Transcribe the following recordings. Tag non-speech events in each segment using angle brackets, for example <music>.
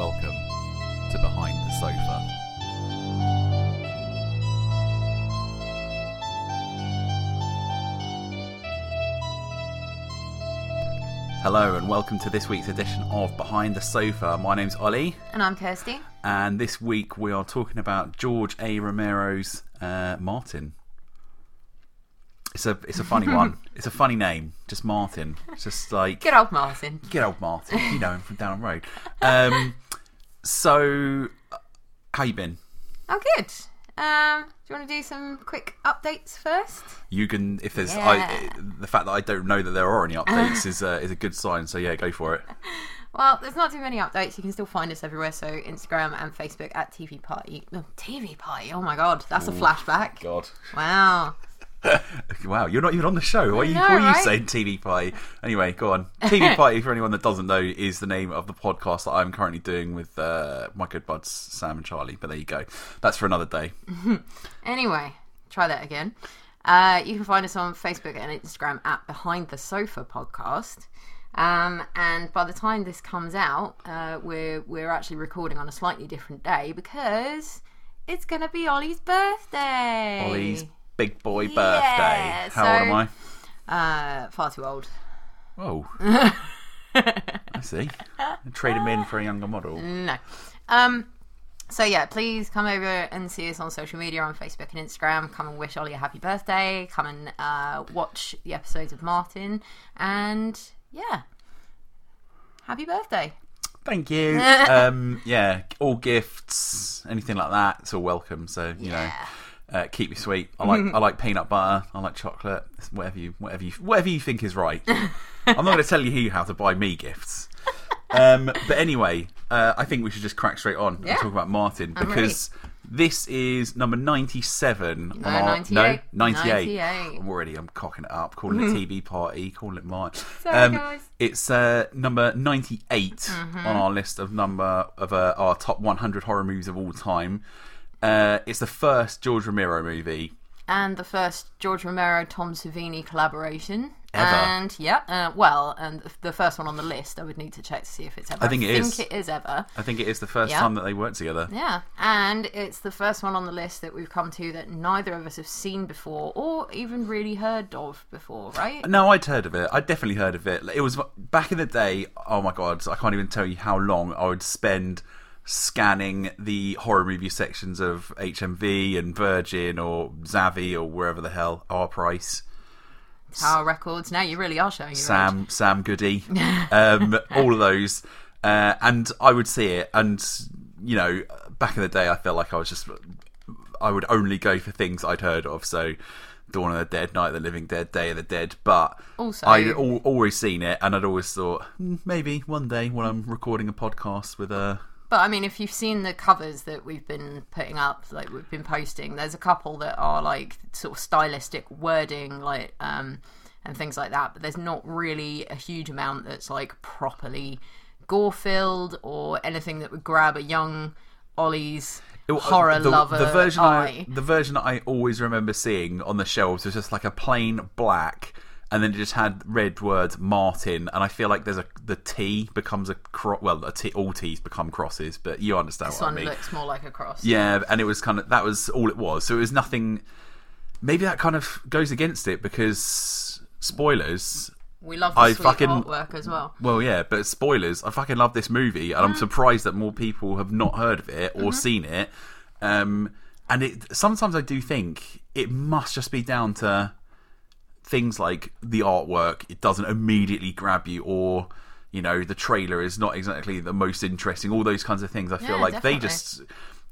welcome to Behind the Sofa. Hello, and welcome to this week's edition of Behind the Sofa. My name's Ollie, And I'm Kirsty. and this week we are talking about George A. Romero's uh, Martin. It's a it's a funny <laughs> one. It's a funny name, just Martin. It's just like Good old Martin. Good old Martin, you know him from down the road. Um, so, uh, how you been? Oh, good. Um, do you want to do some quick updates first? You can, if there's, Yeah. I, the fact that I don't know that there are any updates is uh, is a good sign. So yeah, go for it. <laughs> Well, there's not too many updates. You can still find us everywhere. So Instagram and Facebook at TV Party. Oh, TV Party. Oh my God, that's a flashback. God, Wow. <laughs> wow, you're not even on the show. What are you, know, what are you right? saying? TV party. Anyway, go on. TV party for anyone that doesn't know is the name of the podcast that I'm currently doing with uh, my good buds Sam and Charlie. But there you go. That's for another day. <laughs> Anyway, try that again. Uh, you can find us on Facebook and Instagram at Behind the Sofa Podcast. Um, and by the time this comes out, uh, we're we're actually recording on a slightly different day because it's going to be Ollie's birthday. Ollie's big boy birthday. Yeah, How old am I? Uh, far too old. Oh. <laughs> I see. Trade him in for a younger model. No. Um. So yeah, please come over and see us on social media on Facebook and Instagram. Come and wish Ollie a happy birthday. Come and uh, watch the episodes of Martin. And yeah, happy birthday. Thank you. <laughs> um, yeah, all gifts, anything like that, it's all welcome. So you Yeah. know, uh, keep me sweet. I like I like peanut butter. I like chocolate. It's whatever you whatever you whatever you think is right. <laughs> I'm not going to tell you how to buy me gifts. Um, but anyway, uh, I think we should just crack straight on Yeah. and talk about Martin I'm because this is number 97 on No, our 98. no 98. 98. I'm already I'm cocking it up, calling it TV party, calling it Martin. Sorry, guys. It's uh, number 98 Mm-hmm. on our list of number of uh, our top 100 horror movies of all time. Uh, it's the first George Romero movie. And the first George Romero Tom Savini collaboration. Ever. And yeah, uh, well, and the first one on the list. I would need to check to see if it's ever. I think it is. think it is ever. I think it is the first Yeah. time that they worked together. Yeah, and it's the first one on the list that we've come to that neither of us have seen before or even really heard of before, right? No, I'd heard of it. I'd definitely heard of it. It was back in the day. Oh my god, I can't even tell you how long I would spend scanning the horror movie sections of HMV and Virgin or Zavvi or wherever the hell Our Price. Tower Records. Now you really are showing your age. Sam Sam Goody, <laughs> um, all of those, uh, and I would see it. And you know, back in the day, I felt like I was just I would only go for things I'd heard of. So. Dawn of the Dead, Night of the Living Dead, Day of the Dead, but Also- I'd al- always seen it, and I'd always thought "Hmm, maybe one day when I'm recording a podcast with a But I mean, if you've seen the covers that we've been putting up, like we've been posting, there's a couple that are like sort of stylistic wording, like um, and things like that. But there's not really a huge amount that's like properly gore filled or anything that would grab a young Ollie's horror the, lover the version eye. I, the version I always remember seeing on the shelves was just like a plain black and then it just had red words Martin and I feel like there's a the T becomes a cro- well a T all T's become crosses but you understand this what I mean looks more like a cross. yeah and it was kind of that was all it was so it was nothing maybe that kind of goes against it because spoilers We love the I fucking- artwork as well. well, yeah, but spoilers. I fucking love this movie, and I'm surprised that more people have not heard of it or seen it. Um, and it sometimes I do think it must just be down to things like the artwork. It doesn't immediately grab you, or you know, the trailer is not exactly the most interesting. All those kinds of things. I feel Yeah, like they just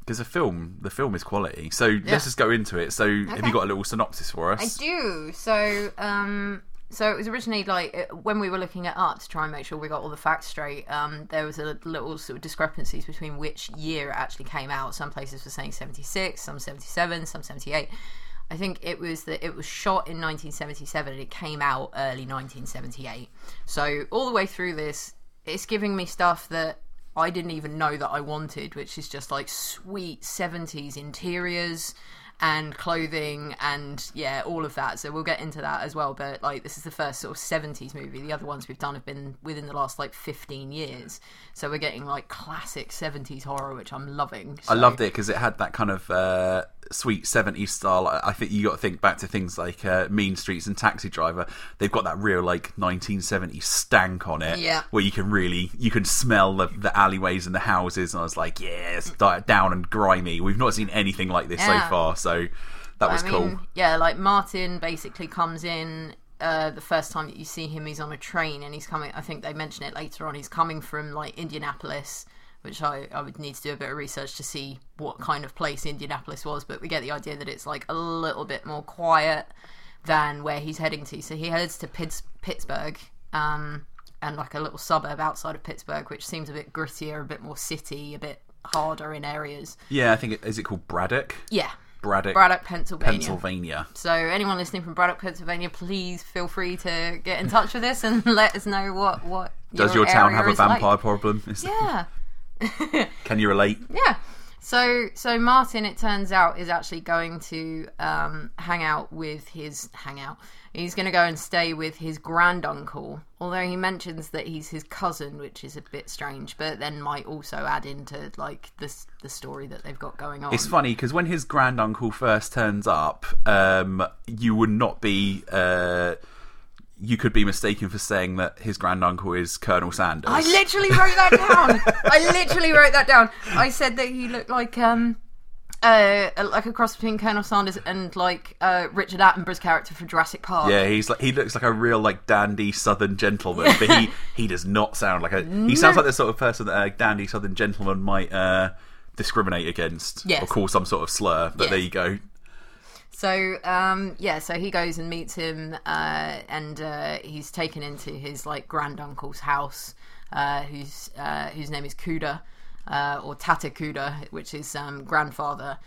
because the film, the film is quality. So Yeah. let's just go into it. So have you got a little synopsis for us? I do. So, um, so it was originally like uh, when we were looking at art to try and make sure we got all the facts straight. Um, there was a little sort of discrepancies between which year it actually came out. Some places were saying seventy six, some seventy seven, some seventy eight. I think it was that it was shot in 1977 and it came out early 1978. So all the way through this, it's giving me stuff that I didn't even know that I wanted, which is just like sweet 70s interiors and clothing and yeah, all of that. So we'll get into that as well. But like, this is the first sort of seventies movie. The other ones we've done have been within the last like fifteen years. So we're getting like classic seventies horror, which I'm loving. I loved it because it had that kind of uh, sweet 70s style. I think you got to think back to things like uh, Mean Streets and Taxi Driver. They've got that real like 1970s stank on it, Yeah. where you can really you can smell the, the alleyways and the houses. And I was like, yeah, it's down and grimy. We've not seen anything like this Yeah. so far, so that was I cool. yeah, like Martin basically comes in uh, the first time that you see him, he's on a train and he's coming. I think they mention it later on. He's coming from like Indianapolis, which I, I would need to do a bit of research to see what kind of place Indianapolis was. But we get the idea that it's like a little bit more quiet than where he's heading to. So he heads to Pitts, Pittsburgh. Um, and like a little suburb outside of Pittsburgh, which seems a bit grittier, a bit more city, a bit harder in areas. Yeah, I think it, is it called Braddock? Yeah, Braddock, Braddock, Pennsylvania. Pennsylvania. So, anyone listening from Braddock, Pennsylvania, please feel free to get in touch with us and <laughs> let us know what what Does your town area have a is like. vampire problem? Is- Yeah, <laughs> Can you relate? yeah. So, so Martin, it turns out, is actually going to um, hang out with his hangout. He's going to go and stay with his granduncle. Although he mentions that he's his cousin, which is a bit strange, but then might also add into like this the story that they've got going on. It's funny because when his granduncle first turns up, um, you would not be. Uh, you could be mistaken for saying that his granduncle is Colonel Sanders. I literally wrote that down. I literally wrote that down. I said that he looked like um uh like a cross between Colonel Sanders and like uh Richard Attenborough's character from Jurassic Park. yeah, he's like he looks like a real like dandy Southern gentleman, but he <laughs> he does not sound like a. He sounds like the sort of person that a dandy Southern gentleman might uh, discriminate against Yes. or call some sort of slur. But Yes. there you go. So um yeah, so he goes and meets him uh and uh he's taken into his like granduncle's house uh whose uh whose name is Cuda uh or Tata Cuda which is um grandfather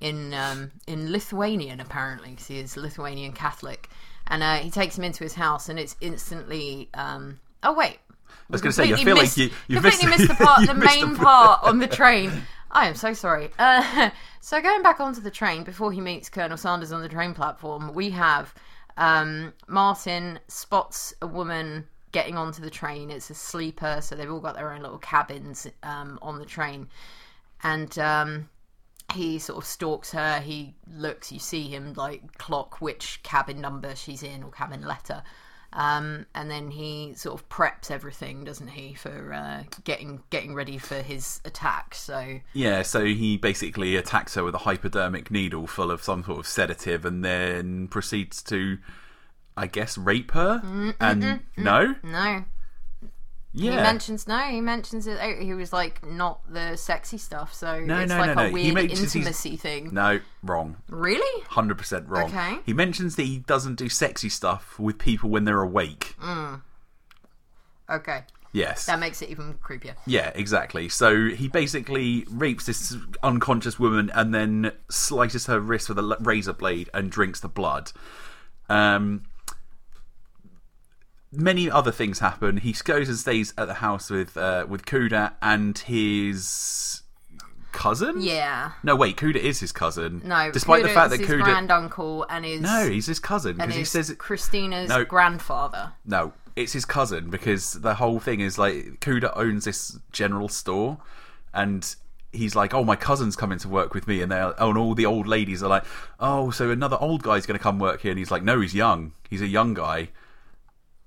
in um in Lithuanian apparently 'cause he is Lithuanian Catholic. And uh he takes him into his house and it's instantly um oh wait. I was going to say, completely feel missed, like you you completely missed, missed, <laughs> the part, the main the part on the train. I am so sorry. <laughs> Uh, so going back onto the train before he meets Colonel Sanders on the train platform, we have um, Martin spots a woman getting onto the train. It's a sleeper, so they've all got their own little cabins um, on the train, and. Um, he sort of stalks her. He looks. You see him like clock which cabin number she's in or cabin letter, um, and then he sort of preps everything, doesn't he, for uh, getting getting ready for his attack. So Yeah, so he basically attacks her with a hypodermic needle full of some sort of sedative and then proceeds to, I guess, rape her. and no? no, Yeah. he mentions no. He mentions it. oh, He was like not the sexy stuff. So No, it's no, like no, a no. Weird intimacy thing. no, wrong. Really? 100% wrong. Okay. He mentions that he doesn't do sexy stuff with people when they're awake. Okay, Yes. that makes it even creepier. Yeah, exactly. So he basically rapes this unconscious woman and then slices her wrist with a razor blade and drinks the blood. Um, many other things happen. He goes and stays at the house with uh, with Cuda and his cousin. Yeah. No, wait. Cuda is his cousin. No. despite the fact that Cuda is that his Cuda. granduncle and his No, he's his cousin because he says. Christina's No. grandfather. No, it's his cousin because the whole thing is like Cuda owns this general store, and he's like, "Oh, my cousin's coming to work with me," and they oh, and all the old ladies are like, "Oh, so another old guy's going to come work here," and he's like, "No, he's young. He's a young guy."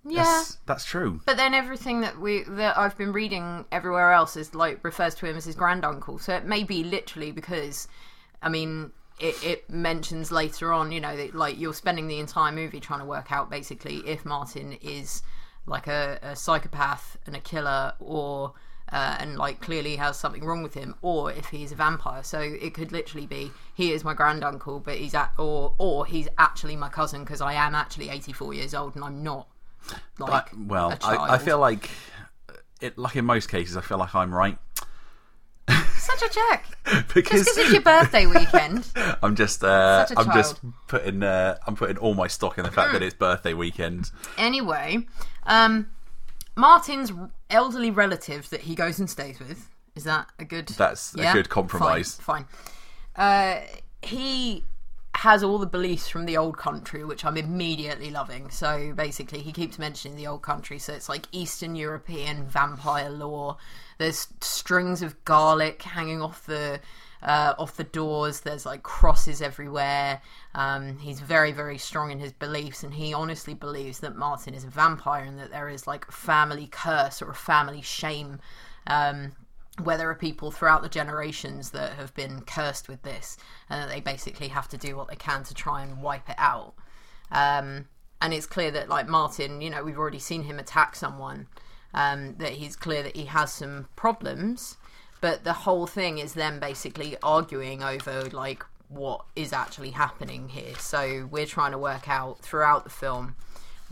Yeah. That's, that's true. But then everything that we that I've been reading everywhere else is like refers to him as his granduncle. So it may be literally because, I mean, it, it mentions later on, you know, that like you're spending the entire movie trying to work out basically if Martin is like a, a psychopath and a killer, or uh, and like clearly has something wrong with him, or if he's a vampire. So it could literally be he is my granduncle, but he's at or or he's actually my cousin because I am actually 84 years old and I'm not. Like Well, a I, I child. feel like it. Like in most cases, I feel like I'm right Such a jerk. <laughs> because Just because it's your birthday weekend. <laughs> I'm just uh, Such a I'm just putting uh, I'm putting all my stock in the fact that it's birthday weekend. Anyway, um, Martin's elderly relative that he goes and stays with. Is that a good? That's a good compromise. Fine. fine. Uh, he has all the beliefs from the old country, which I'm immediately loving. So basically, he keeps mentioning the old country. So it's like Eastern European vampire lore. There's strings of garlic hanging off the uh, off the doors. There's like crosses everywhere. Um, he's very, very strong in his beliefs, and he honestly believes that Martin is a vampire and that there is like family curse or a family shame. Um, where there are people throughout the generations that have been cursed with this, and they basically have to do what they can to try and wipe it out. Um, and it's clear that, like Martin, you know, we've already seen him attack someone. Um, that he's clear that he has some problems, but the whole thing is them basically arguing over like what is actually happening here. So we're trying to work out throughout the film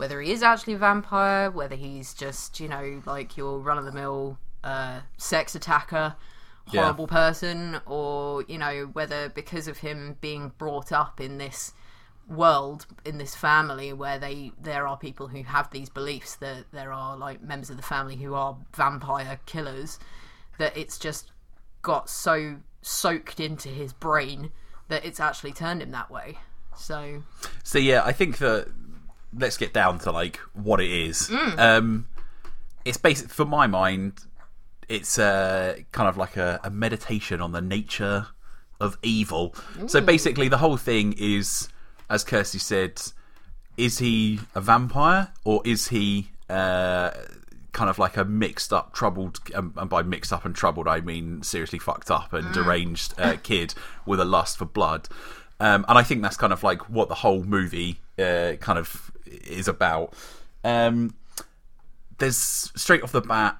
whether he is actually a vampire, whether he's just you know like your run of the mill uh, sex attacker, Yeah. horrible person, or you know whether because of him being brought up in this world in this family where they there are people who have these beliefs that there are like members of the family who are vampire killers that it's just got so soaked into his brain that it's actually turned him that way so So yeah, I think that let's get down to like what it is. Um, it's basic for my mind. It's uh, kind of like a, a meditation on the nature of evil. So basically, the whole thing is, as Kirsty said, is he a vampire or is he uh, kind of like a mixed up, troubled, um, and by mixed up and troubled, I mean seriously fucked up and deranged uh, <laughs> kid with a lust for blood? Um, and I think that's kind of like what the whole movie uh, kind of is about. Um, there's straight off the bat,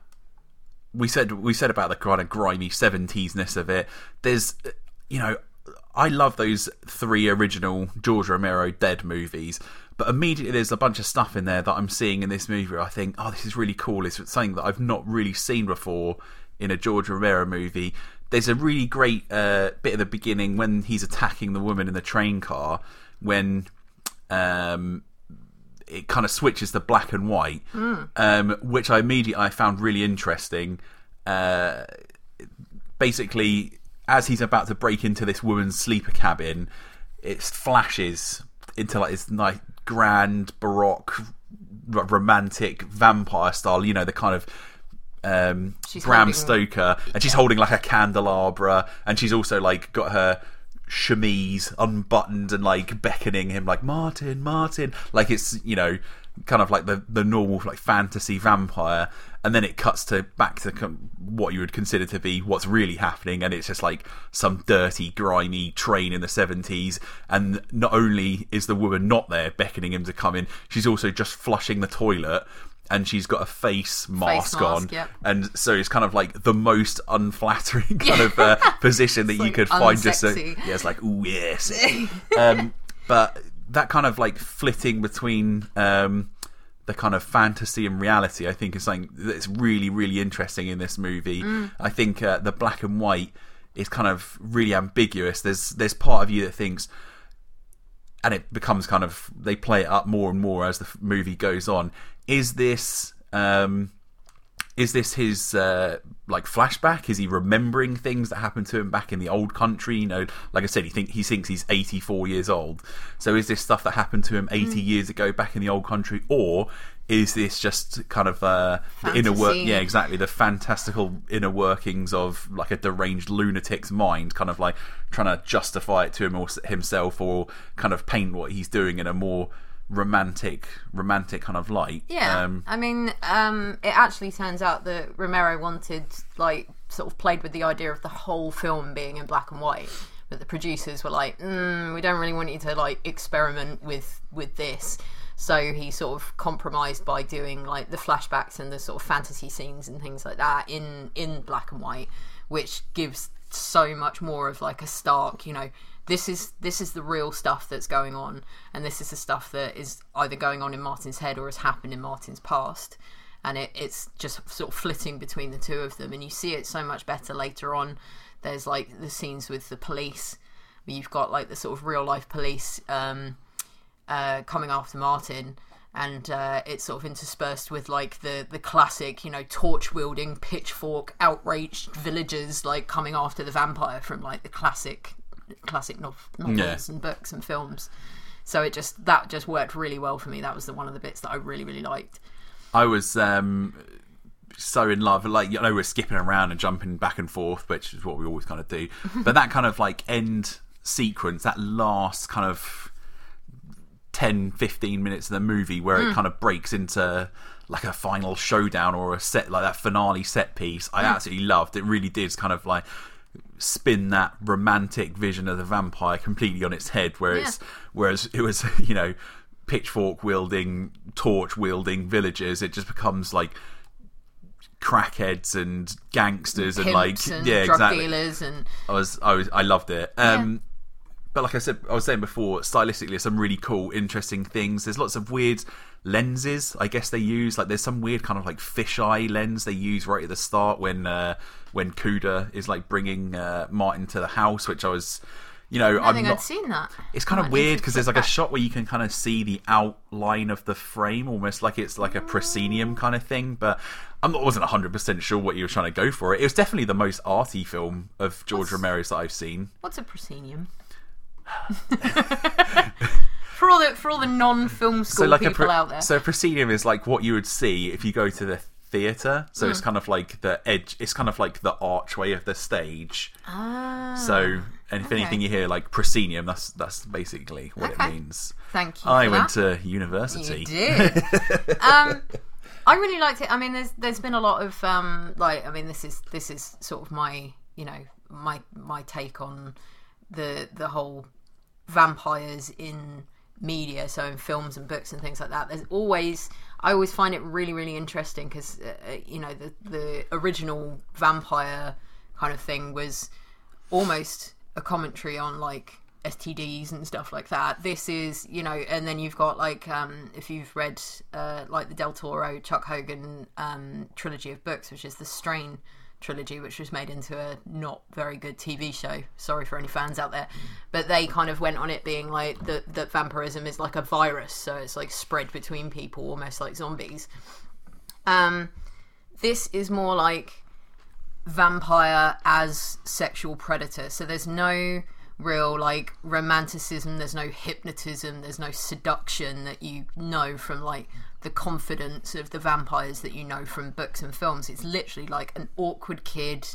we said we said about the kind of grimy seventies-ness of it. There's, you know, I love those three original George Romero Dead movies, but immediately there's a bunch of stuff in there that I'm seeing in this movie. I think, oh, this is really cool. It's something that I've not really seen before in a George Romero movie. There's a really great uh, bit at the beginning when he's attacking the woman in the train car when um, it kind of switches to black and white, um, which I immediately I found really interesting. Uh, basically, as he's about to break into this woman's sleeper cabin, it flashes into like this nice, grand, baroque, r- romantic vampire style. You know, the kind of um, Bram holding- Stoker, and she's holding like a candelabra, and she's also like got her chemise unbuttoned and like beckoning him like Martin, Martin, like it's you know kind of like the the normal like fantasy vampire, and then it cuts to back to what you would consider to be what's really happening, and it's just like some dirty, grimy train in the seventies, and not only is the woman not there beckoning him to come in, she's also just flushing the toilet. And she's got a face mask, on, mask, yep. and so it's kind of like the most unflattering <laughs> kind of uh, <laughs> position that you like could find. Just so, yeah, it's like ooh yes. <laughs> um, but that kind of like flitting between um, the kind of fantasy and reality, I think, is something that's really really interesting in this movie. Mm. I think uh, the black and white is kind of really ambiguous. There's there's part of you that thinks and it becomes kind of they play it up more and more as the movie goes on. Is this um, is this his uh, like flashback? Is he remembering things that happened to him back in the old country? You know, like I said, he think he thinks he's eighty four years old. So is this stuff that happened to him eighty years ago back in the old country, or is this just kind of uh, the inner work? Yeah, exactly. The fantastical inner workings of like a deranged lunatic's mind, kind of like trying to justify it to him or himself, or kind of paint what he's doing in a more romantic, romantic kind of light. Yeah, Um, I mean, um, it actually turns out that Romero wanted, like, sort of played with the idea of the whole film being in black and white, but the producers were like, mm, "We don't really want you to like experiment with with this." So he sort of compromised by doing like the flashbacks and the sort of fantasy scenes and things like that in in black and white, which gives so much more of like a stark, you know, this is this is the real stuff that's going on and this is the stuff that is either going on in martin's head or has happened in martin's past. And it, it's just sort of flitting between the two of them and you see it so much better later on. There's like the scenes with the police. Where you've got like the sort of real life police um, uh, coming after martin and uh, it's sort of interspersed with like the the classic you know torch wielding pitchfork outraged villagers like coming after the vampire from like the classic classic nov- novels Yeah. and books and films. So it just that just worked really well for me. That was the one of the bits that I really really liked. I was um, so in love. Like you know, we're skipping around and jumping back and forth, which is what we always kind of do. <laughs> but that kind of like end sequence, that last kind of 10, 15 minutes of the movie, where it kind of breaks into like a final showdown or a set like that finale set piece, I absolutely loved. It really did kind of like spin that romantic vision of the vampire completely on its head whereas whereas it was <laughs> you know pitchfork wielding torch wielding villagers. It just becomes like crackheads and gangsters and, like and yeah drug exactly. dealers and I was I was I loved it. Um but like I said I was saying before stylistically some really cool interesting things. There's lots of weird lenses I guess they use. Like there's some weird kind of like fisheye lens they use right at the start when uh when Cuda is like bringing uh, Martin to the house which I was you know I think not I'd seen that. it's kind I of weird because there's like a shot where you can kind of see the outline of the frame, almost like it's like a proscenium kind of thing. But I'm not, wasn't 100 percent sure what you were trying to go for. It was definitely the most arty film of George What's- Romero's that I've seen. What's a proscenium? <laughs> for all the for all the non-film school so like people pro- out there. so proscenium is like what you would see if you go to the theater. So Hmm. it's kind of like the edge. It's kind of like the archway of the stage. ah, So and if okay. anything you hear like proscenium, that's that's basically what Okay. it means. thank you. I went that. to university. You <laughs> did. um, I really liked it. I mean, there's there's been a lot of um, like I mean, this is this is sort of my you know my my take on the the whole vampires in media, so in films and books and things like that. There's always I always find it really really interesting because uh, you know the the original vampire kind of thing was almost a commentary on like STDs and stuff like that. This is, you know, and then you've got like um if you've read uh like the Del Toro Chuck Hogan um trilogy of books, which is the Strain trilogy, which was made into a not very good TV show. Sorry for any fans out there, but they kind of went on it being like that that vampirism is like a virus, so it's like spread between people, almost like zombies. Um, this is more like vampire as sexual predator. So there's no real like romanticism, there's no hypnotism, there's no seduction that you know from like the confidence of the vampires that you know from books and films. It's literally like an awkward kid.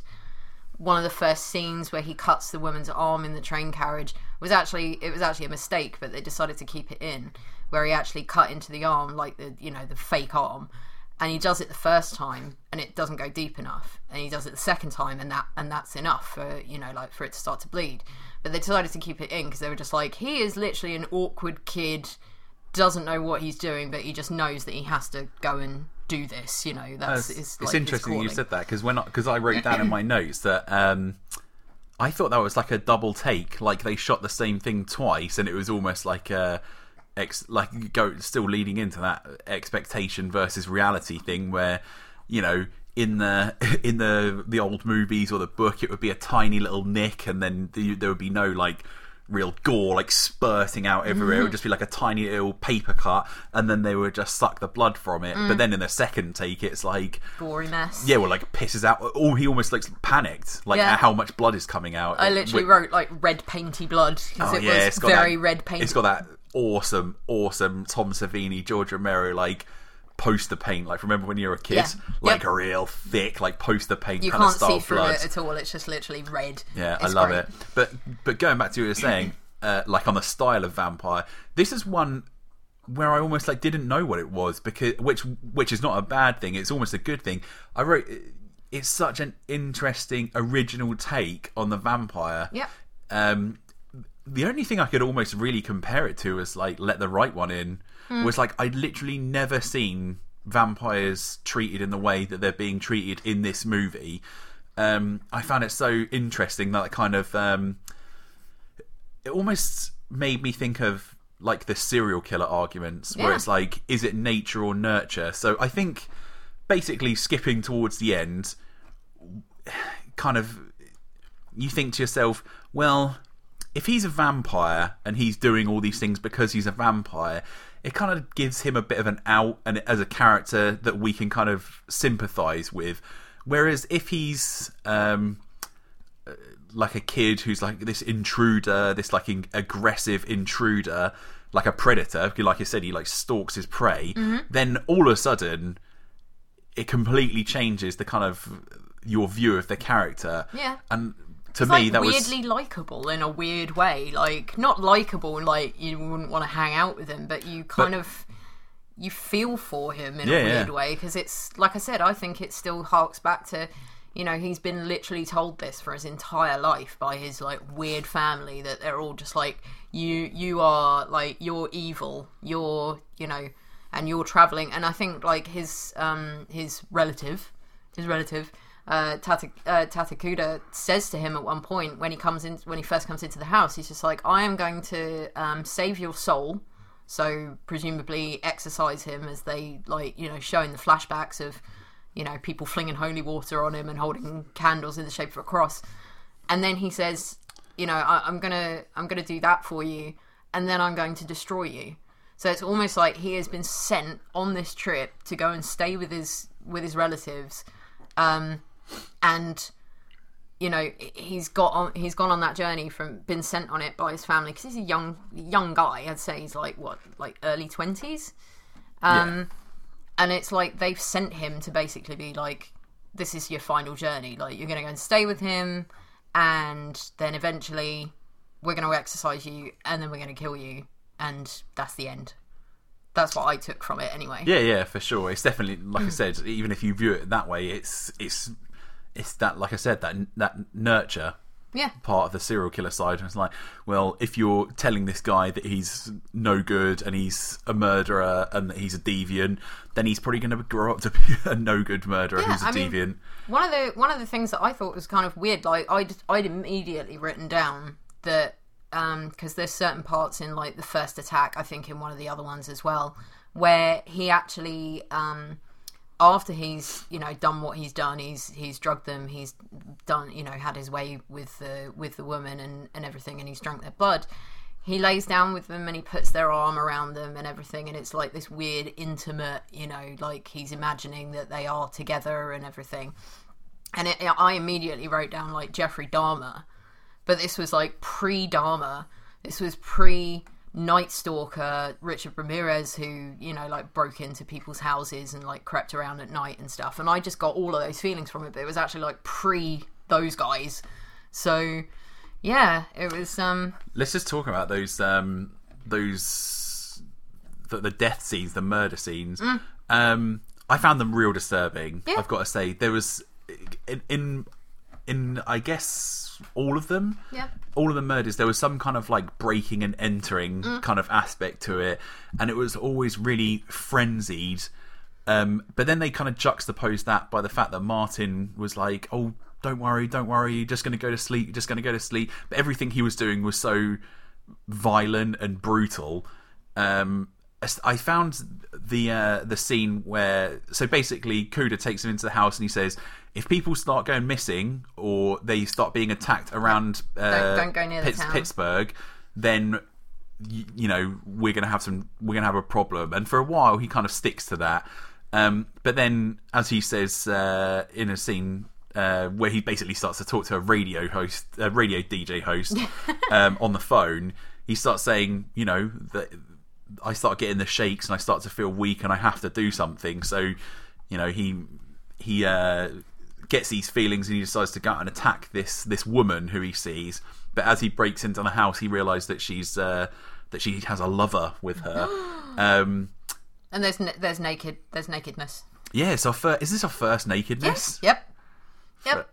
One of the first scenes where he cuts the woman's arm in the train carriage was actually it was actually a mistake, but they decided to keep it in, where he actually cut into the arm like the you know the fake arm, and he does it the first time and it doesn't go deep enough and he does it the second time and that and that's enough for you know like for it to start to bleed but they decided to keep it in because they were just like he is literally an awkward kid doesn't know what he's doing but he just knows that he has to go and do this you know that's It's, it's like, interesting you said that because when because I, wrote down in my <clears throat> notes that um, I thought that was like a double take, like they shot the same thing twice, and it was almost like a ex like go still leading into that expectation versus reality thing where you know in the <laughs> in the the old movies or the book it would be a tiny little nick and then the, there would be no like real gore like spurting out everywhere. It would mm-hmm. just be like a tiny little paper cut and then they would just suck the blood from it. But mm. then in the second take it's like gory mess. Yeah well like pisses out or he almost looks panicked like Yeah. at how much blood is coming out. I literally wrote like red painty blood because Oh, it yeah, was very that- red painted It's got that awesome, awesome Tom Savini, George Romero like poster paint. Like remember when you were a kid, Yeah. like Yep. a real thick like poster paint you kind of can't style see through blood. it at all it's just literally red Yeah, It's I love great. it. But but going back to what you were saying, uh, like on the style of vampire, this is one where I almost like didn't know what it was because which which is not a bad thing. It's almost a good thing. I wrote it's such an interesting original take on the vampire. Yep. Um, the only thing I could almost really compare it to is like Let the Right One In was like I'd literally never seen vampires treated in the way that they're being treated in this movie. Um, I found it so interesting that it kind of um, it almost made me think of like the serial killer arguments where it's like is it nature or nurture? So i think basically skipping towards the end kind of you think to yourself well if he's a vampire and he's doing all these things because he's a vampire it kind of gives him a bit of an out and as a character that we can kind of sympathize with whereas if he's um like a kid who's like this intruder, this like in- aggressive intruder, like a predator. Like you said, he like stalks his prey. Mm-hmm. Then all of a sudden, it completely changes the kind of your view of the character. Yeah. and to It's me like that was weirdly likable in a weird way. Like not likable, like you wouldn't want to hang out with him, but you kind of you feel for him in Yeah, a weird yeah. way because it's like I said, I think it still harks back to you know he's been literally told this for his entire life by his like weird family that they're all just like you you are like you're evil you're you know and you're traveling and I think like his um his relative his relative uh, Tata, uh, Tatakuda says to him at one point when he comes in when he first comes into the house he's just like I am going to um, save your soul. So presumably exercise him as they like you know showing the flashbacks of you know people flinging holy water on him and holding candles in the shape of a cross. And then he says you know I, i'm gonna i'm gonna do that for you and then i'm going to destroy you. So it's almost like he has been sent on this trip to go and stay with his with his relatives um and you know he's got on he's gone on that journey from been sent on it by his family because he's a young young guy. I'd say he's like what like early 20s um and it's like they've sent him to basically be like this is your final journey. Like you're going to go and stay with him and then eventually we're going to exercise you and then we're going to kill you and that's the end. That's what i took from it anyway. Yeah, yeah, for sure. It's definitely like I <clears throat> said. Even if you view it that way, it's it's it's that like I said that that nurture yeah part of the serial killer side. And it's like, well, if you're telling this guy that he's no good and he's a murderer and that he's a deviant, then he's probably going to grow up to be <laughs> a no good murderer Yeah, who's a I mean- deviant. One of the one of the things that I thought was kind of weird, like I'd I'd immediately written down that because there's certain parts in like the first attack, I think in one of the other ones as well, where he actually um, after he's you know done what he's done, he's he's drugged them, he's done you know had his way with the with the woman and and everything, and he's drunk their blood. He lays down with them and he puts their arm around them and everything, and it's like this weird, intimate, you know, like he's imagining that they are together and everything. And it, I immediately wrote down like Jeffrey Dahmer, but this was like pre Dahmer. This was pre Night Stalker, Richard Ramirez, who you know like broke into people's houses and like crept around at night and stuff. And I just got all of those feelings from it, but it was actually like pre those guys. So yeah, it was um Let's just talk about those um those the, the death scenes, the murder scenes. Um, I found them real disturbing. Yeah. I've got to say, there was in in, in I guess all of them. yeah. All of the murders there was some kind of like breaking and entering kind of aspect to it and it was always really frenzied. Um, but then they kind of juxtaposed that by the fact that martin was like oh don't worry don't worry you're just going to go to sleep you're just going to go to sleep. But everything he was doing was so violent and brutal um, I found the uh, the scene where so basically Cuda takes him into the house and he says if people start going missing or they start being attacked around uh, don't go near the Pitts- town." Pittsburgh, then y- you know we're gonna have some we're gonna have a problem. And for a while he kind of sticks to that. Um, but then, as he says uh, in a scene uh, where he basically starts to talk to a radio host, a radio DJ host <laughs> um, on the phone, he starts saying, you know, that I start getting the shakes and I start to feel weak and I have to do something. So, you know, he he uh, gets these feelings and he decides to go out and attack this this woman who he sees. But as he breaks into the house, he realizes that she's uh, that she has a lover with her. <gasps> um, and there's n- there's naked there's nakedness. yeah, it's our fir- is this our first nakedness? Yes. Yep. Yep.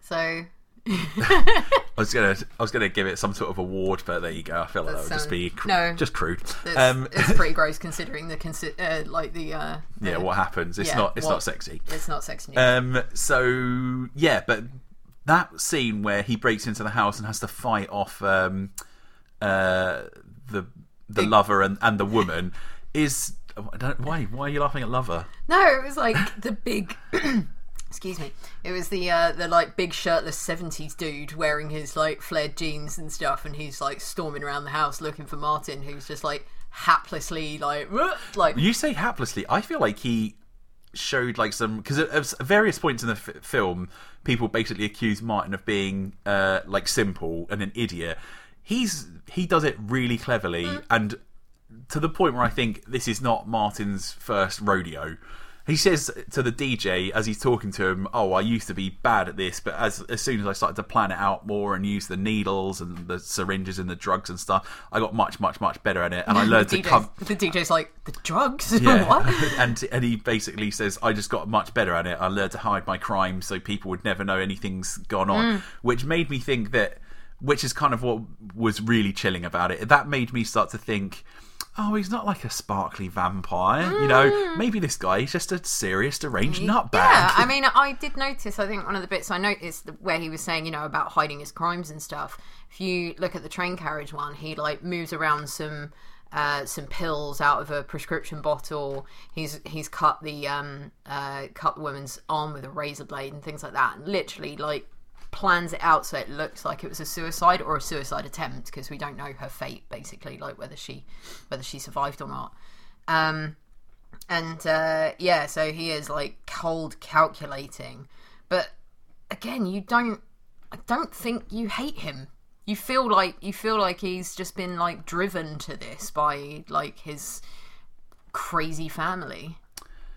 So I was gonna I was gonna give it some sort of award, but there you go. I feel like that, would just be cr- no. just crude. it's, Um, it's <laughs> pretty gross considering the consi- uh, like the uh, yeah, what happens? It's yeah, not it's what- not sexy. it's not sexy. Um, so yeah, but that scene where he breaks into the house and has to fight off um, uh, the the lover and, and the woman is I don't, why why are you laughing at lover? No, it was like the big. Excuse me. It was the uh, the like big shirtless seventies dude wearing his like flared jeans and stuff, and he's like storming around the house looking for Martin, who's just like haplessly like <laughs> like You say haplessly. I feel like he showed like some because at various points in the f- film, people basically accuse Martin of being uh, like simple and an idiot. He's he does it really cleverly and to the point where I think this is not Martin's first rodeo. He says to the DJ as he's talking to him, "Oh, I used to be bad at this, but as as soon as I started to plan it out more and use the needles and the syringes and the drugs and stuff, I got much, much, much better at it, and I learned to come." the DJ's like the drugs. <laughs> Yeah, what? <laughs> and and he basically says, "I just got much better at it. I learned to hide my crime so people would never know anything's gone on," mm. which made me think that, which is kind of what was really chilling about it. That made me start to think. Oh, he's not like a sparkly vampire. You know, maybe this guy is just a serious deranged nutbag. Yeah, I mean, I did notice. I think one of the bits I noticed where he was saying, you know, about hiding his crimes and stuff. If you look at the train carriage one, he like moves around some uh, some pills out of a prescription bottle. He's he's cut the um uh, cut the woman's arm with a razor blade and things like that. And literally, like plans it out so it looks like it was a suicide or a suicide attempt because we don't know her fate basically like whether she whether she survived or not um and uh, yeah, so he is like cold calculating, but again, you don't. I don't think you hate him. You feel like you feel like he's just been like driven to this by like his crazy family.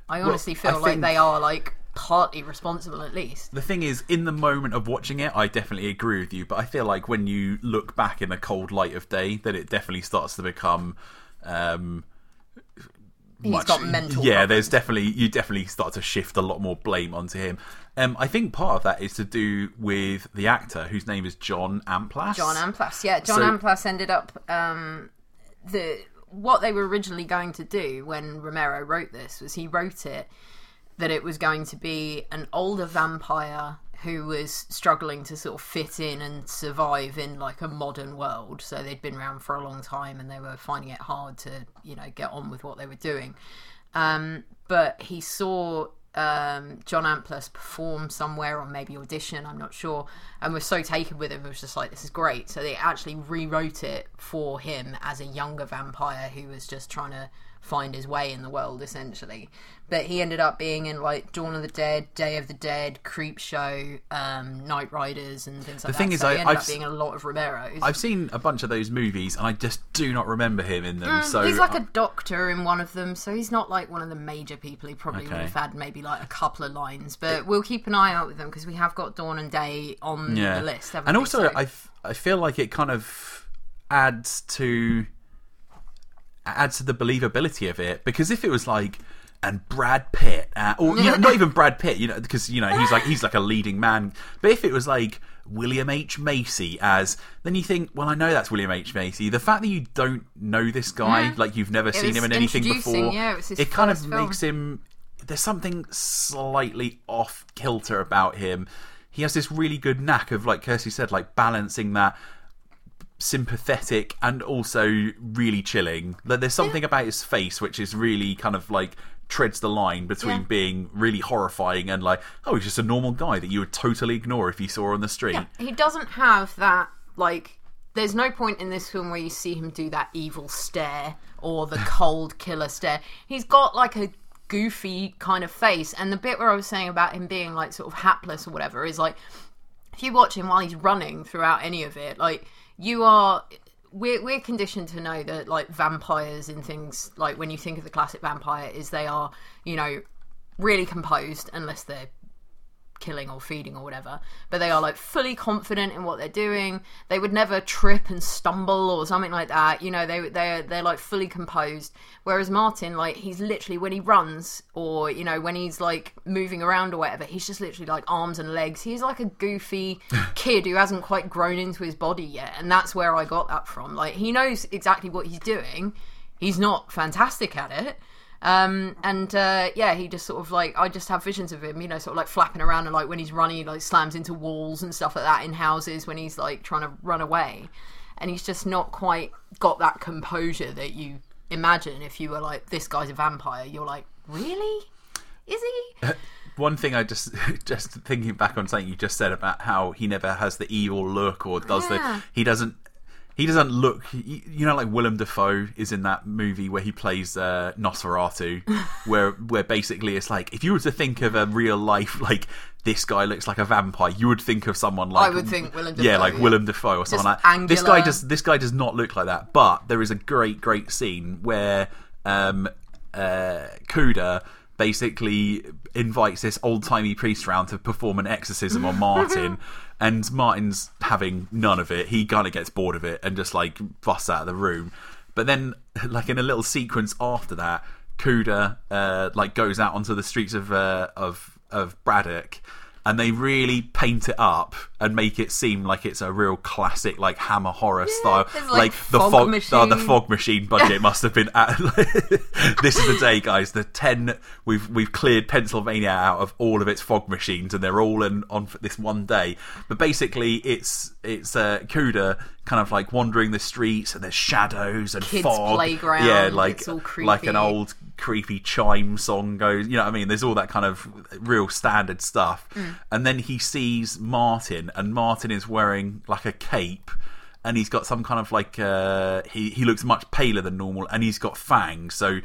I honestly feel I like think- they are like partly responsible at least. The thing is, in the moment of watching it, I definitely agree with you. But I feel like when you look back in the cold light of day, that it definitely starts to become. Um, He's much- got mental. Yeah, problems. there's definitely you definitely start to shift a lot more blame onto him. Um, I think part of that is to do with the actor whose name is John Amplas. John Amplas. Yeah, John So- Amplas ended up um, the what they were originally going to do when Romero wrote this was he wrote it that it was going to be an older vampire who was struggling to sort of fit in and survive in like a modern world. So they'd been around for a long time and they were finding it hard to, you know, get on with what they were doing. Um, but he saw um, John Amplas perform somewhere or maybe audition, I'm not sure, and was so taken with him, it was just like, this is great. So they actually rewrote it for him as a younger vampire who was just trying to find his way in the world, essentially. But he ended up being in like Dawn of the Dead, Day of the Dead, Creepshow, um, Knightriders, and things like that. The thing is, so he I- ended I've up being a lot of Romero's. I've seen a bunch of those movies, and I just do not remember him in them. so Mm, he's like a doctor in one of them, so he's not like one of the major people. He probably would have had maybe like a couple of lines, but we'll keep an eye out with them because we have got Dawn and Day on yeah. the list. And we? also, So- I, f- I feel like it kind of adds to adds to the believability of it because if it was like and Brad Pitt, uh, or you know, not even Brad Pitt, you know, because you know he's like he's like a leading man. But if it was like William H Macy as, then you think, well, I know that's William H Macy. The fact that you don't know this guy, like you've never seen him in anything before, yeah, it it kind of film. makes him. There's something slightly off kilter about him. He has this really good knack of, like Kirsty said, like balancing that sympathetic and also really chilling. Like, There's something about his face which is really kind of like treads the line between Yeah. being really horrifying and like, oh, he's just a normal guy that you would totally ignore if you saw on the street. he doesn't have that like. There's no point in this film where you see him do that evil stare or the <laughs> cold killer stare. He's got like a goofy kind of face, and the bit where I was saying about him being like sort of hapless or whatever is like if you watch him while he's running throughout any of it, like you are we're we're conditioned to know that like vampires and things like when you think of the classic vampire is they are, you know, really composed unless they're killing or feeding or whatever, but they are like fully confident in what they're doing. They would never trip and stumble or something like that. You know, they they they're like fully composed. Whereas Martin, like he's literally when he runs or you know when he's like moving around or whatever, he's just literally like arms and legs. He's like a goofy <laughs> kid who hasn't quite grown into his body yet, and that's where I got that from. Like he knows exactly what he's doing. He's not fantastic at it. Um, and uh, yeah, he just sort of like I just have visions of him, you know, sort of like flapping around and like when he's running, he like slams into walls and stuff like that in houses when he's like trying to run away, and he's just not quite got that composure that you imagine if you were like this guy's a vampire. You're like, really? Is he? <laughs> One thing I just <laughs> just thinking back on something you just said about how he never has the evil look or does Yeah. the he doesn't he doesn't look. You know, like Willem Dafoe is in that movie where he plays uh, Nosferatu, <laughs> where where basically it's like if you were to think of a real life like this guy looks like a vampire, you would think of someone like I would think Willem Dafoe, yeah, like yeah. Willem Dafoe or someone like this guy does this guy does not look like that. But there is a great great scene where um, uh, Cuda basically invites this old timey priest round to perform an exorcism on <laughs> Martin. And Martin's having none of it. He kind of gets bored of it and just like busts out of the room. But then, <laughs> like in a little sequence after that, Cuda uh, like goes out onto the streets of uh, of of Braddock, and they really paint it up and make it seem like it's a real classic like Hammer horror style. there's, like, the fog fog, oh, the machine. fog machine budget <laughs> must have been. At, <laughs> this is the day, guys. The ten we've we've cleared Pennsylvania out of all of its fog machines, and they're all in on this one day. But basically, it's it's uh, Cuda kind of like wandering the streets, and there's shadows and Kids' fog. playground, Yeah, like like an old creepy chime song goes. You know what I mean? There's all that kind of real standard stuff, Mm. and then he sees Martin, and Martin is wearing like a cape. And he's got some kind of like uh, he he looks much paler than normal, and he's got fangs. So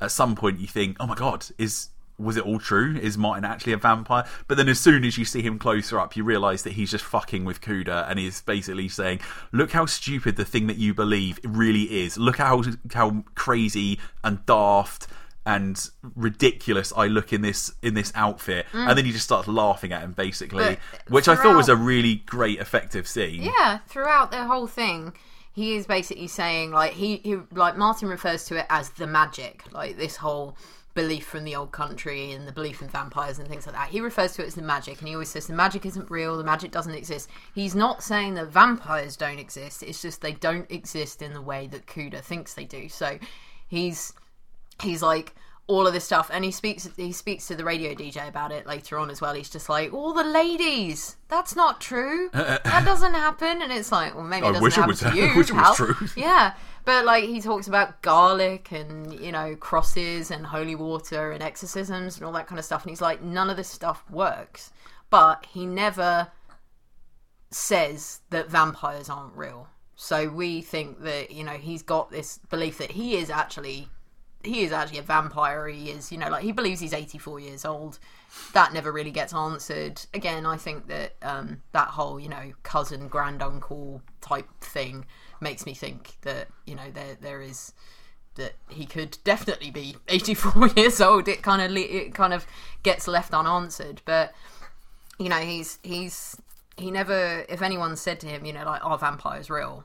at some point you think, oh my god, is was it all true? Is Martin actually a vampire? But then as soon as you see him closer up, you realise that he's just fucking with Cuda, and he's basically saying, "Look how stupid the thing that you believe really is. Look how how crazy and daft." And ridiculous I look in this in this outfit, mm. and then he just starts laughing at him, basically, But which I thought was a really great, effective scene. Yeah, throughout the whole thing, he is basically saying like he, he like Martin refers to it as the magic, like this whole belief from the old country and the belief in vampires and things like that. He refers to it as the magic, and he always says the magic isn't real, the magic doesn't exist. He's not saying that vampires don't exist. It's just they don't exist in the way that Cuda thinks they do. So he's he's like all of this stuff and he speaks he speaks to the radio DJ about it later on as well. He's just like, All the ladies, that's not true. <laughs> that doesn't happen and it's like, well maybe it doesn't wish it happen was- to <laughs> I you. wish it was true. Yeah. But like he talks about garlic and, you know, crosses and holy water and exorcisms and all that kind of stuff and he's like, none of this stuff works. But he never says that vampires aren't real. So we think that you know he's got this belief that he is actually he is actually a vampire. He is you know like he believes he's 84 years old. That never really gets answered. Again, I think that um, that whole you know cousin granduncle type thing makes me think that you know there there is that he could definitely be <laughs> 84 years old. It kind of it kind of gets left unanswered, but you know he's he's he never if anyone said to him you know like our are vampires real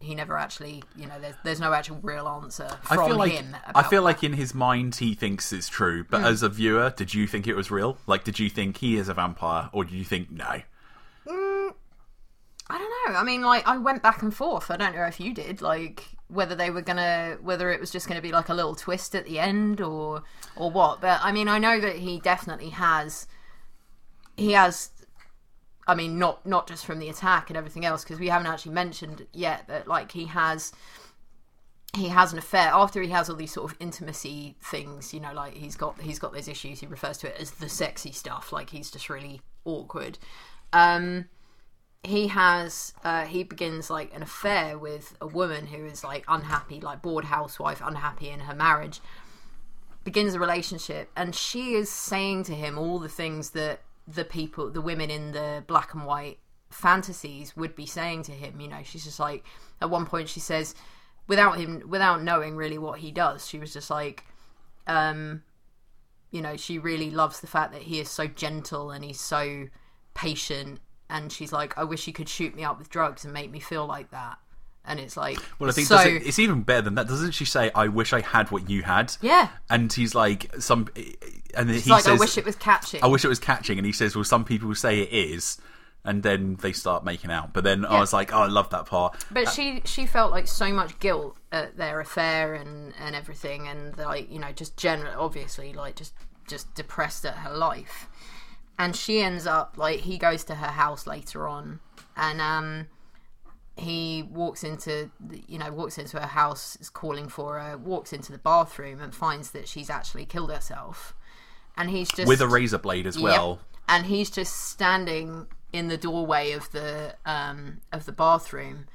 he never actually you know there's, there's no actual real answer from I feel like him I feel like in his mind he thinks it's true, but hmm. as a viewer, did you think it was real? Like, did you think he is a vampire, or did you think no? Mm, I don't know. I mean, like I went back and forth. I don't know if you did. Like whether they were gonna, whether it was just gonna be like a little twist at the end or or what. But I mean, I know that he definitely has. He has. I mean, not not just from the attack and everything else, because we haven't actually mentioned yet that like he has. He has an affair after he has all these sort of intimacy things, you know, like he's got he's got those issues. He refers to it as the sexy stuff, like he's just really awkward. Um, he has uh, he begins like an affair with a woman who is like unhappy like bored housewife unhappy in her marriage begins a relationship and she is saying to him all the things that the people the women in the black and white fantasies would be saying to him you know she's just like at one point she says without him without knowing really what he does she was just like um you know she really loves the fact that he is so gentle and he's so patient. And she's like i wish he could shoot me up with drugs and make me feel like that and it's like Well, I think so it, it's even better than that. Doesn't she say, "I wish I had what you had"? yeah And he's like, some, and it's he like says, i wish it was catching I wish it was catching, and he says, "Well, some people say it is," and then they start making out. But then I was like, "Oh, I love that part." But she she felt like so much guilt at their affair and and everything, and like you know just general obviously like just just depressed at her life, and she ends up like he goes to her house later on, and um he walks into you know walks into her house is calling for her walks into the bathroom and finds that she's actually killed herself and he's just With a razor blade as Yep. well. And he's just standing in the doorway of the um, of the bathroom,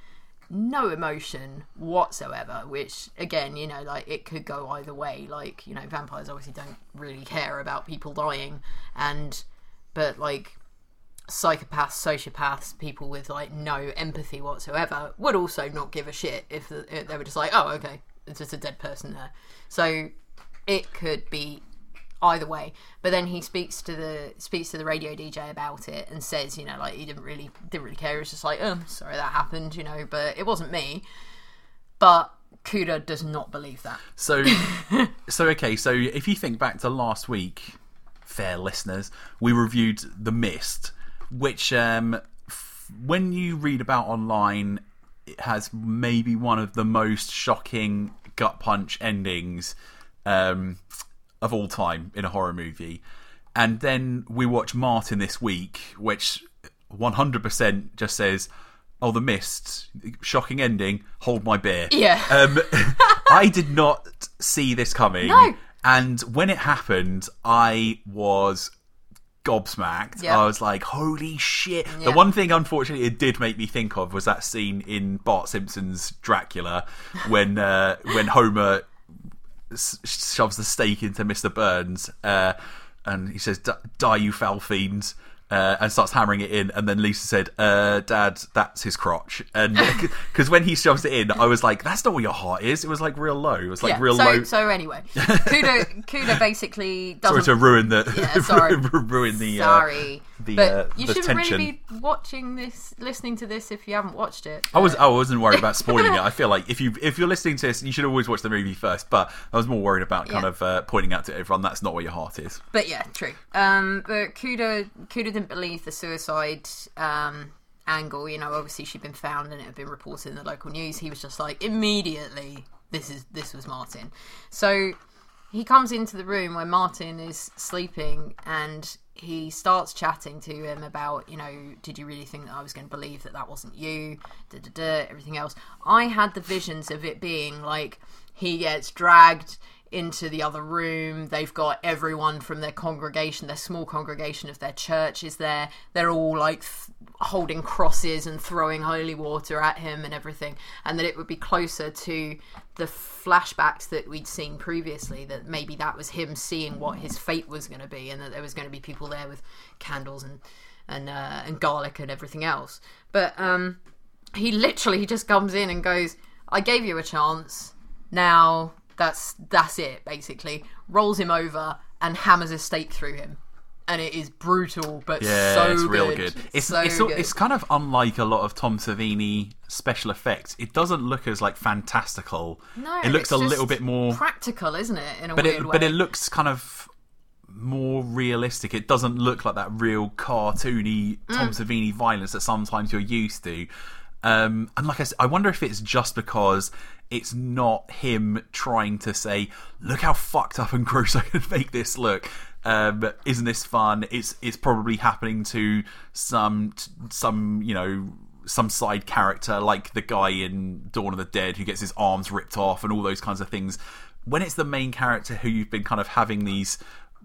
no emotion whatsoever. Which again, you know, like it could go either way. Like you know, vampires obviously don't really care about people dying, and but like psychopaths, sociopaths, people with like no empathy whatsoever would also not give a shit if, the, if they were just like, oh, okay, it's just a dead person there. So it could be either way. But then he speaks to the speaks to the radio DJ about it and says, you know, like he didn't really didn't really care. Was just like, oh, sorry that happened, you know, but it wasn't me. But Cuda does not believe that. So, <laughs> so okay. So if you think back to last week, fair listeners, we reviewed The Mist, which, um, f- when you read about online, it has maybe one of the most shocking gut punch endings um, of all time in a horror movie. And then we watch Martin this week, which 100% just says, "Oh, The Mist, shocking ending. Hold my beer." Yeah. <laughs> Um, <laughs> I did not see this coming. No. And when it happened, I was gobsmacked. Yeah. I was like, holy shit. The one thing, unfortunately, it did make me think of was that scene in Bart Simpson's Dracula <laughs> when uh, when Homer shoves the stake into Mr. Burns uh, and he says, "D- Die, you foul fiends. Uh, and starts hammering it in, and then Lisa said, uh, "Dad, that's his crotch." And <laughs> <laughs> because when he shoves it in, I was like, "That's not where your heart is." It was like real low. It was like yeah. real so, low. so anyway, <laughs> Cuda Cuda basically doesn't Sorry to ruin the Yeah, sorry. ruin the uh, Sorry, the, but uh, you shouldn't tension. really be watching this, listening to this if you haven't watched it. I was I wasn't worried about spoiling it. I feel like if you if you're listening to this, you should always watch the movie first. But I was more worried about kind Yeah. of uh, pointing out to everyone that's not where your heart is. But yeah, true. Um, but Cuda Cuda didn't believe the suicide um, angle. You know, obviously she'd been found and it had been reported in the local news. He was just like immediately, this is this was Martin. So he comes into the room where Martin is sleeping and he starts chatting to him about, you know, did you really think that I was going to believe that that wasn't you? Da, da, da, everything else. I had the visions of it being like he gets dragged into the other room. They've got everyone from their congregation, their small congregation of their church is there. They're all like th- holding crosses and throwing holy water at him and everything. And that it would be closer to the flashbacks that we'd seen previously, that maybe that was him seeing what his fate was going to be and that there was going to be people there with candles and and uh, and garlic and everything else. But um he literally he just comes in and goes, "I gave you a chance. Now that's that's it." Basically, rolls him over and hammers a stake through him, and it is brutal, but Yeah, so it's good. real good. It's so it's, good. it's kind of unlike a lot of Tom Savini special effects. It doesn't look as like fantastical. no, it looks a little bit more practical, isn't it? In a but weird it way. but it looks kind of more realistic. It doesn't look like that real cartoony Tom Mm. Savini violence that sometimes you're used to. Um, and like I said, I wonder if it's just because it's not him trying to say, "Look how fucked up and <laughs> gross I can make this look." Um, isn't this fun? It's it's probably happening to some some you know some side character like the guy in Dawn of the Dead who gets his arms ripped off and all those kinds of things. When it's the main character who you've been kind of having these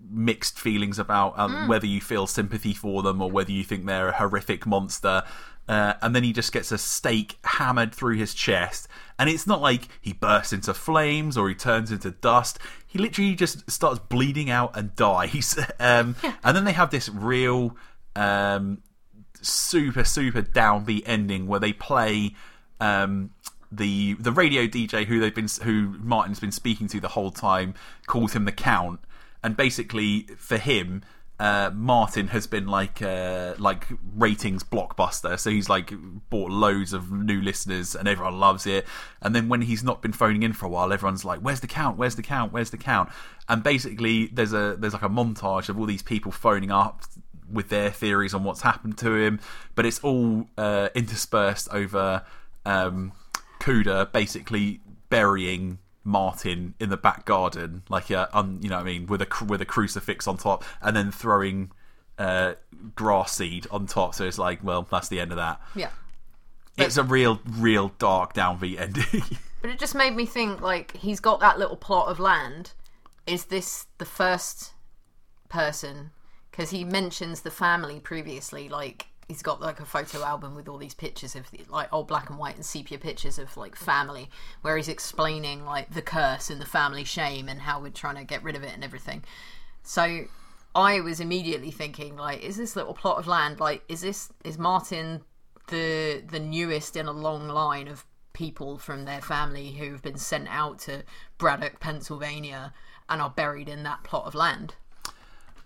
mixed feelings about um, whether you feel sympathy for them or whether you think they're a horrific monster. Uh, and then he just gets a stake hammered through his chest, and it's not like he bursts into flames or he turns into dust. He literally just starts bleeding out and dies. <laughs> Um, And then they have this real um, super super downbeat ending where they play um, the the radio DJ who they've been who Martin's been speaking to the whole time calls him the Count, and basically for him. Uh, Martin has been like uh, like ratings blockbuster, so he's like bought loads of new listeners, and everyone loves it. And then when he's not been phoning in for a while, everyone's like, "Where's the count? Where's the count? Where's the count?" And basically, there's a there's like a montage of all these people phoning up with their theories on what's happened to him, but it's all uh, interspersed over um, Cuda basically burying Martin in the back garden, like a, un, you know what I mean, with a with a crucifix on top, and then throwing uh, grass seed on top. So it's like, well, that's the end of that. yeah. It's a real, real dark downbeat ending. <laughs> But it just made me think like he's got that little plot of land. Is this the first person? Because he mentions the family previously, like he's got like a photo album with all these pictures of like old black and white and sepia pictures of like family, where he's explaining like the curse and the family shame and how we're trying to get rid of it and everything. So I was immediately thinking like, is this little plot of land like is this is Martin the the newest in a long line of people from their family who have been sent out to Braddock, Pennsylvania, and are buried in that plot of land.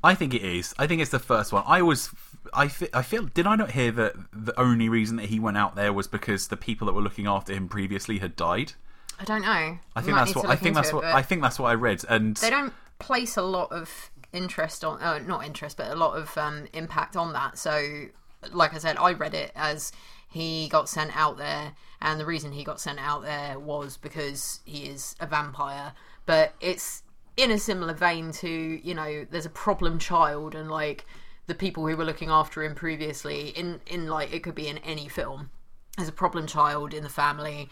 I think it is. I think it's the first one. I was. I, fe- I feel. Did I not hear that the only reason that he went out there was because the people that were looking after him previously had died? I don't know. I think that's what. I think that's what. I think that's what I read. And they don't place a lot of interest on. Uh, not interest, but a lot of um, impact on that. So, like I said, I read it as he got sent out there, and the reason he got sent out there was because he is a vampire. But it's in a similar vein to you know there's a problem child and like the people who were looking after him previously in in like it could be in any film. There's a problem child in the family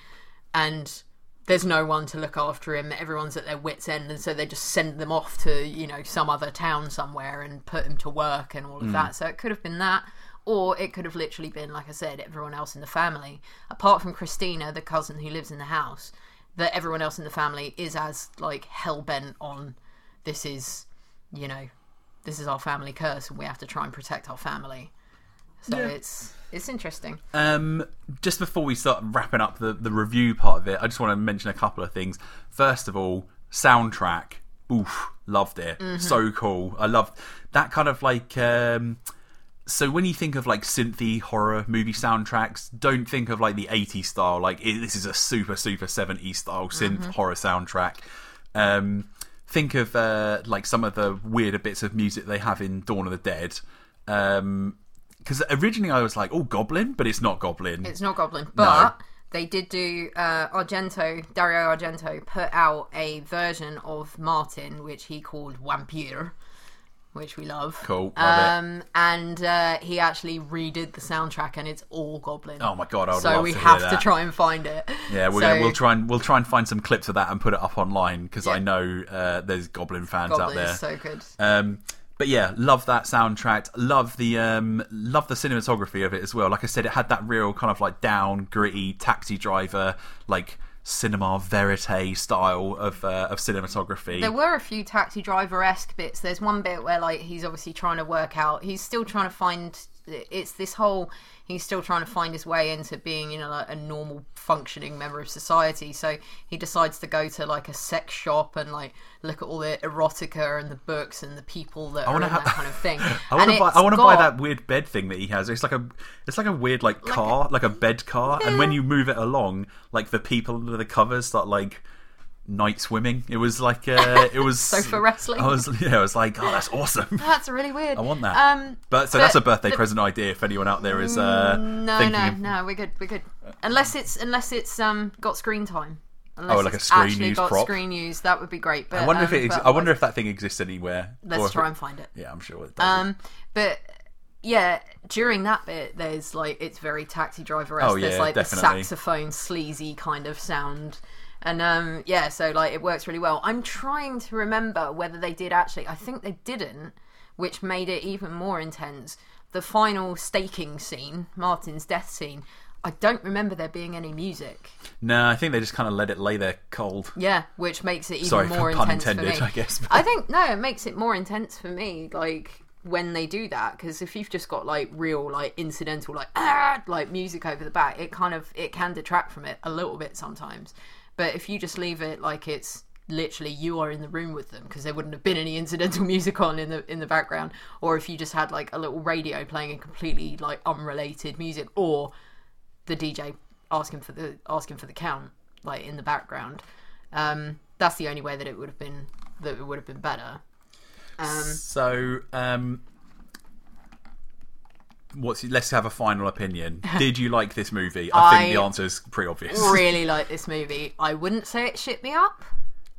and there's no one to look after him. Everyone's at their wits end and so they just send them off to you know some other town somewhere and put him to work and all of mm. that. So it could have been that or it could have literally been like i said everyone else in the family. Apart from christina the cousin who lives in the house that everyone else in the family is as like hell bent on this is you know this is our family curse and we have to try and protect our family so Yeah. it's it's interesting Um, just before we start wrapping up the, the review part of it, I just want to mention a couple of things. First of all, soundtrack. Oof, loved it. So cool. I loved that kind of like. Um, so when you think of like synthy horror movie soundtracks, don't think of like the 80s style. Like it, this is a super super 70s style synth horror soundtrack. Um, think of uh, like some of the weirder bits of music they have in Dawn of the Dead. Um, because originally I was like, oh, Goblin, but it's not Goblin. it's not goblin but they did do uh, argento dario argento put out a version of martin which he called vampire which we love Cool, love it. um and uh, he actually redid the soundtrack and it's all goblin oh my god, I would so love we to have to try and find it. Yeah, we're So, gonna, we'll try and we'll try and find some clips of that and put it up online because I know uh, there's Goblin fans Goblin out there. is so good. Um, but yeah, love that soundtrack. Love the um, love the cinematography of it as well. Like I said, it had that real kind of like down, gritty taxi driver, like cinema verite style of uh, of cinematography. There were a few taxi driver esque bits. There's one bit where like he's obviously trying to work out. He's still trying to find. It's this whole. He's still trying to find his way into being, you know, like a normal functioning member of society. So he decides to go to like a sex shop and like look at all the erotica and the books and the people that are in ha- that kind of thing. <laughs> I want to buy. I want to buy that weird bed thing that he has. It's like a, it's like a weird like car, like a bed car, and when you move it along, like the people under the covers start like night swimming. It was like, uh, it <laughs> was Sofa wrestling. I was, yeah, I was like, oh, that's awesome. That's really weird. <laughs> I want that. Um, But so but that's a birthday the- present idea if anyone out there is uh, No, thinking no, of no. We're good. We're good. Unless it's unless it's um got screen time. Unless Oh, like a screen use got prop? screen use, that would be great. But I wonder if um, it. Ex- I wonder if that thing exists anywhere. Let's try it- and find it. Yeah, I'm sure it does. Um, but yeah, during that bit, there's like it's very taxi driver esque. Oh, yeah, there's like definitely. the saxophone sleazy kind of sound, and um, yeah, so like it works really well. I'm trying to remember whether they did actually. I think they didn't, which made it even more intense. The final staking scene, Martin's death scene. I don't remember there being any music. no, I think they just kind of let it lay there cold. Yeah, which makes it even Sorry, more pun intense intended, for me. I guess. I think no, it makes it more intense for me. Like when they do that, because if you've just got like real like incidental like ah, <clears throat> like music over the back, it kind of it can detract from it a little bit sometimes. But if you just leave it like it's literally you are in the room with them because there wouldn't have been any incidental <laughs> music on in the in the background or if you just had like a little radio playing a completely like unrelated music or the DJ asking for the asking for the count like in the background. Um, that's the only way that it would have been that it would have been better. Um, So, um, what's let's have a final opinion. <laughs> Did you like this movie? I, think the answer is pretty obvious. really like this movie. I wouldn't say it shit me up.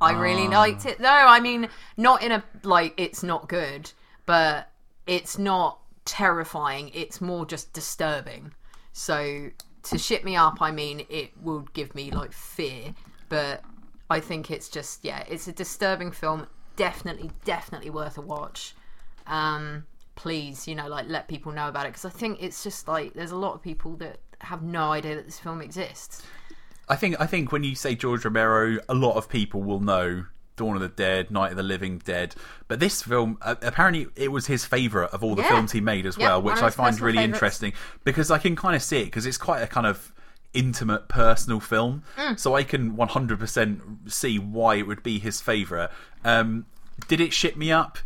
I Ah. really liked it. No, I mean not in a like it's not good, but it's not terrifying. It's more just disturbing. So to shit me up, I mean it would give me like fear, but I think it's just yeah, it's a disturbing film. Definitely, definitely worth a watch. Um, please, you know, like let people know about it because I think it's just like there's a lot of people that have no idea that this film exists. I think I think when you say George Romero, a lot of people will know Dawn of the Dead, Night of the Living Dead, but this film uh, apparently it was his favorite of all the Yeah. films he made as well, which I find really favourites. interesting because I can kind of see it because it's quite a kind of intimate personal film Mm. so i can 100% see why it would be his favorite um did it shit me up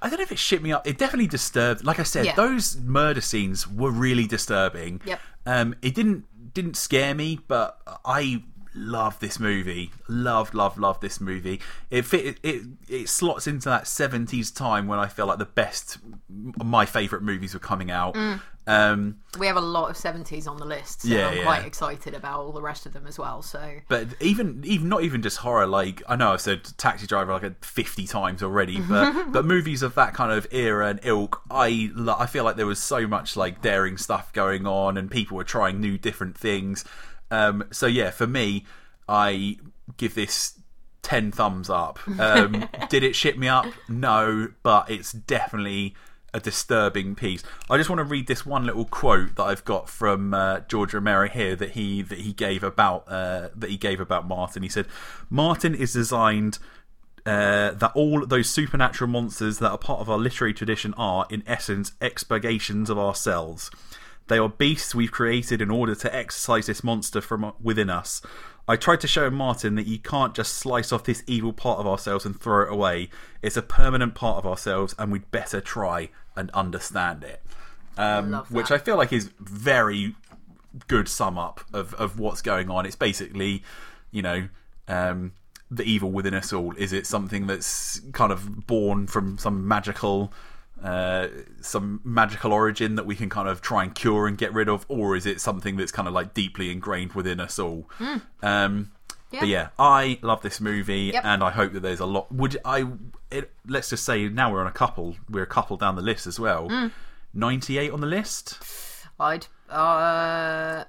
I don't know if it shit me up. It definitely disturbed. Like I said, Yeah. those murder scenes were really disturbing. Yep. Um, it didn't didn't scare me, but I love this movie. Love, love, love this movie. It fit. It, it it slots into that seventies time when I feel like the best, my favorite movies were coming out. Mm. Um, We have a lot of 70s on the list, so Yeah, I'm yeah. quite excited about all the rest of them as well. So but even even not even just horror. Like I know I've said Taxi Driver like a fifty times already, but <laughs> but movies of that kind of era and ilk, I I feel like there was so much like daring stuff going on, and people were trying new different things. Um, so yeah, for me, I give this. 10 thumbs up. Um, <laughs> did it shit me up? No, but it's definitely a disturbing piece. I just want to read this one little quote that I've got from uh, George Romero here that he that he gave about uh, that he gave about Martin. He said, "Martin is designed." Uh, that all those supernatural monsters that are part of our literary tradition are, in essence, expurgations of ourselves. They are beasts we've created in order to exercise this monster from within us. I tried to show Martin that you can't just slice off this evil part of ourselves and throw it away. It's a permanent part of ourselves, and we'd better try and understand it. Um, that. which I feel like is very good sum up of, of what's going on. It's basically, you know, um, the evil within us all. Is it something that's kind of born from some magical, uh, some magical origin that we can kind of try and cure and get rid of, or is it something that's kind of like deeply ingrained within us all? Um, Yeah. But yeah, I love this movie, Yep. and I hope that there's a lot. Would I? It, let's just say now we're on a couple. We're a couple down the list as well. Ninety-eight on the list. I'd. Uh,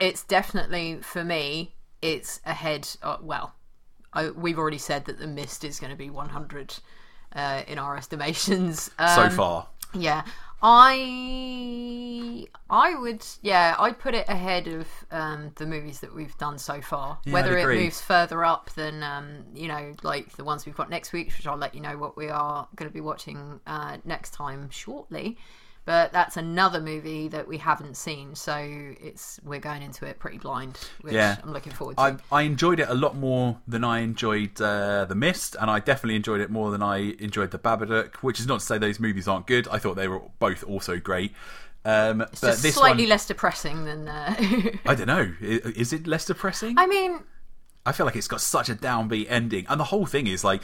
it's definitely for me. It's ahead. Uh, well, I, we've already said that the mist is going to be 100 uh, in our estimations. <laughs> so Um, far. Yeah, I I would yeah I'd put it ahead of um, the movies that we've done so far. Yeah, Whether it moves further up than um, you know like the ones we've got next week, which I'll let you know what we are going to be watching uh, next time shortly. But that's another movie that we haven't seen, so it's we're going into it pretty blind, which Yeah. I'm looking forward to. I, I enjoyed it a lot more than I enjoyed uh, The Mist, and I definitely enjoyed it more than I enjoyed The Babadook, which is not to say those movies aren't good. I thought they were both also great. Um, but Just slightly one, less depressing than. Uh... <laughs> I don't know. I- Is it less depressing? I mean, I feel like it's got such a downbeat ending, and the whole thing is like,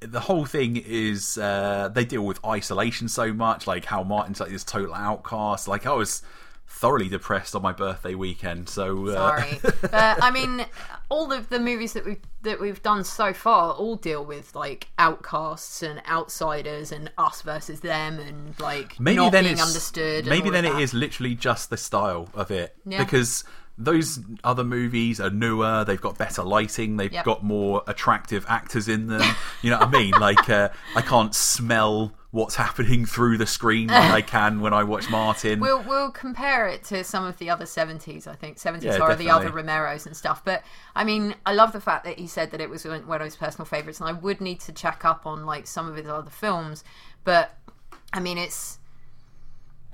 the whole thing is uh, they deal with isolation so much, like how Martin's like this total outcast. Like I was thoroughly depressed on my birthday weekend, so uh, Sorry, <laughs> but I mean, all of the movies that we've that we've done so far all deal with like outcasts and outsiders and us versus them and like maybe not then being it's understood. Maybe then it is literally just the style of it Yeah. because those other movies are newer. They've got better lighting. They've Yep. got more attractive actors in them. You know what I mean? <laughs> Like uh, I can't smell what's happening through the screen like I can when I watch Martin. We'll we'll compare it to some of the other seventies. I think seventies Yeah, are the other. Romero's and stuff. But I mean, I love the fact that he said that it was one of his personal favorites, and I would need to check up on like some of his other films. But I mean, it's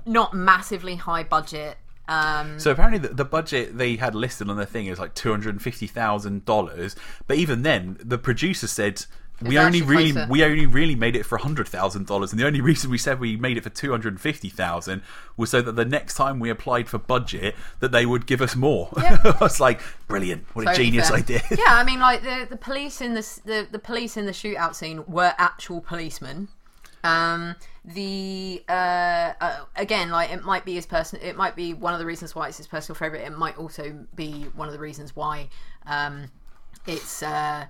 not massively high budget. Um, So apparently, the, the budget they had listed on their thing is like two hundred and fifty thousand dollars. But even then, the producer said we only really closer. we only really made it for hundred thousand dollars, and the only reason we said we made it for two hundred and fifty thousand was so that the next time we applied for budget, that they would give us more. <laughs> I was like, brilliant! What a genius fair. idea! yeah, I mean, like the the police in this the the police in the shootout scene were actual policemen. Um, the uh, uh, again, like it might be his person. It might be one of the reasons why it's his personal favorite. It might also be one of the reasons why um, it's uh,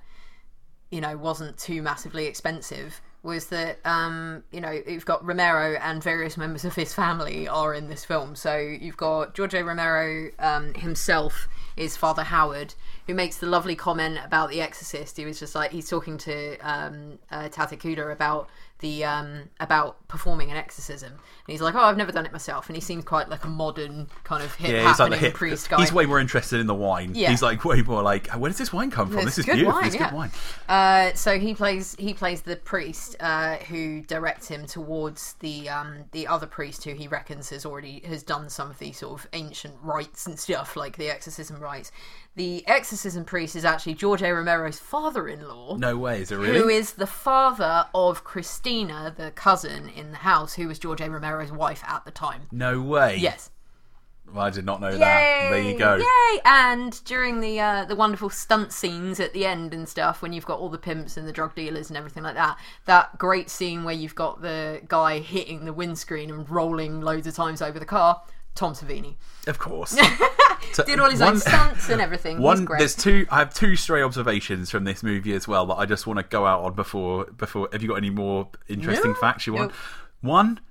you know wasn't too massively expensive. Was that um, you know you've got Romero and various members of his family are in this film. So you've got Giorgio Romero um, himself is Father Howard, who makes the lovely comment about The Exorcist. He was just like he's talking to um, uh, Tateh Cuda about the um, about performing an exorcism, and he's like, "Oh, I've never done it myself," and he seems quite like a modern kind of hip Yeah, he's like hip. priest guy. He's way more interested in the wine. Yeah. He's like way more like, where does this wine come from? It's this is good beautiful. wine, it's yeah. good wine. Uh, so he plays he plays the priest uh, who directs him towards the um, the other priest who he reckons has already has done some of these sort of ancient rites and stuff like the exorcism rites. The exorcism priest is actually George A. Romero's father-in-law. No way, is it really? Who is the father of Christina, the cousin in the house, who was George A. Romero's wife at the time? no way. Yes. Well, I did not know that. There you go. Yay! And during the uh, the wonderful stunt scenes at the end and stuff, when you've got all the pimps and the drug dealers and everything like that, that great scene where you've got the guy hitting the windscreen and rolling loads of times over the car, Tom Savini Of course. <laughs> Did all his own stunts and everything. One, great. there's two. I have two stray observations from this movie as well that I just want to go out on before. Before, have you got any more interesting No. facts you want? One,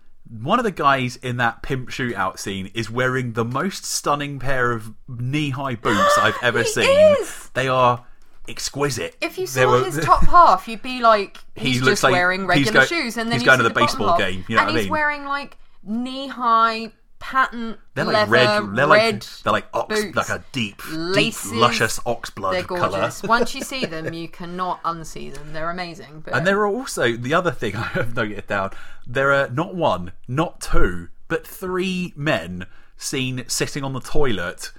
one of the guys in that pimp shootout scene is wearing the most stunning pair of knee-high boots I've <laughs> ever He seen. is! They are exquisite. If you saw were- his <laughs> top half, you'd be like, He he's looks just like wearing regular go- shoes, and then he's going to the the baseball game, you know and what I mean? he's mean? wearing like knee-high patent They're like leather, red. They're red like they're like ox, boots. like a deep, laces. deep, luscious ox blood They're blood color. gorgeous. Once you see <laughs> them, you cannot unsee them. They're amazing. But And there are also the other thing <laughs> I have noted down. There are not one, not two, but three men seen sitting on the toilet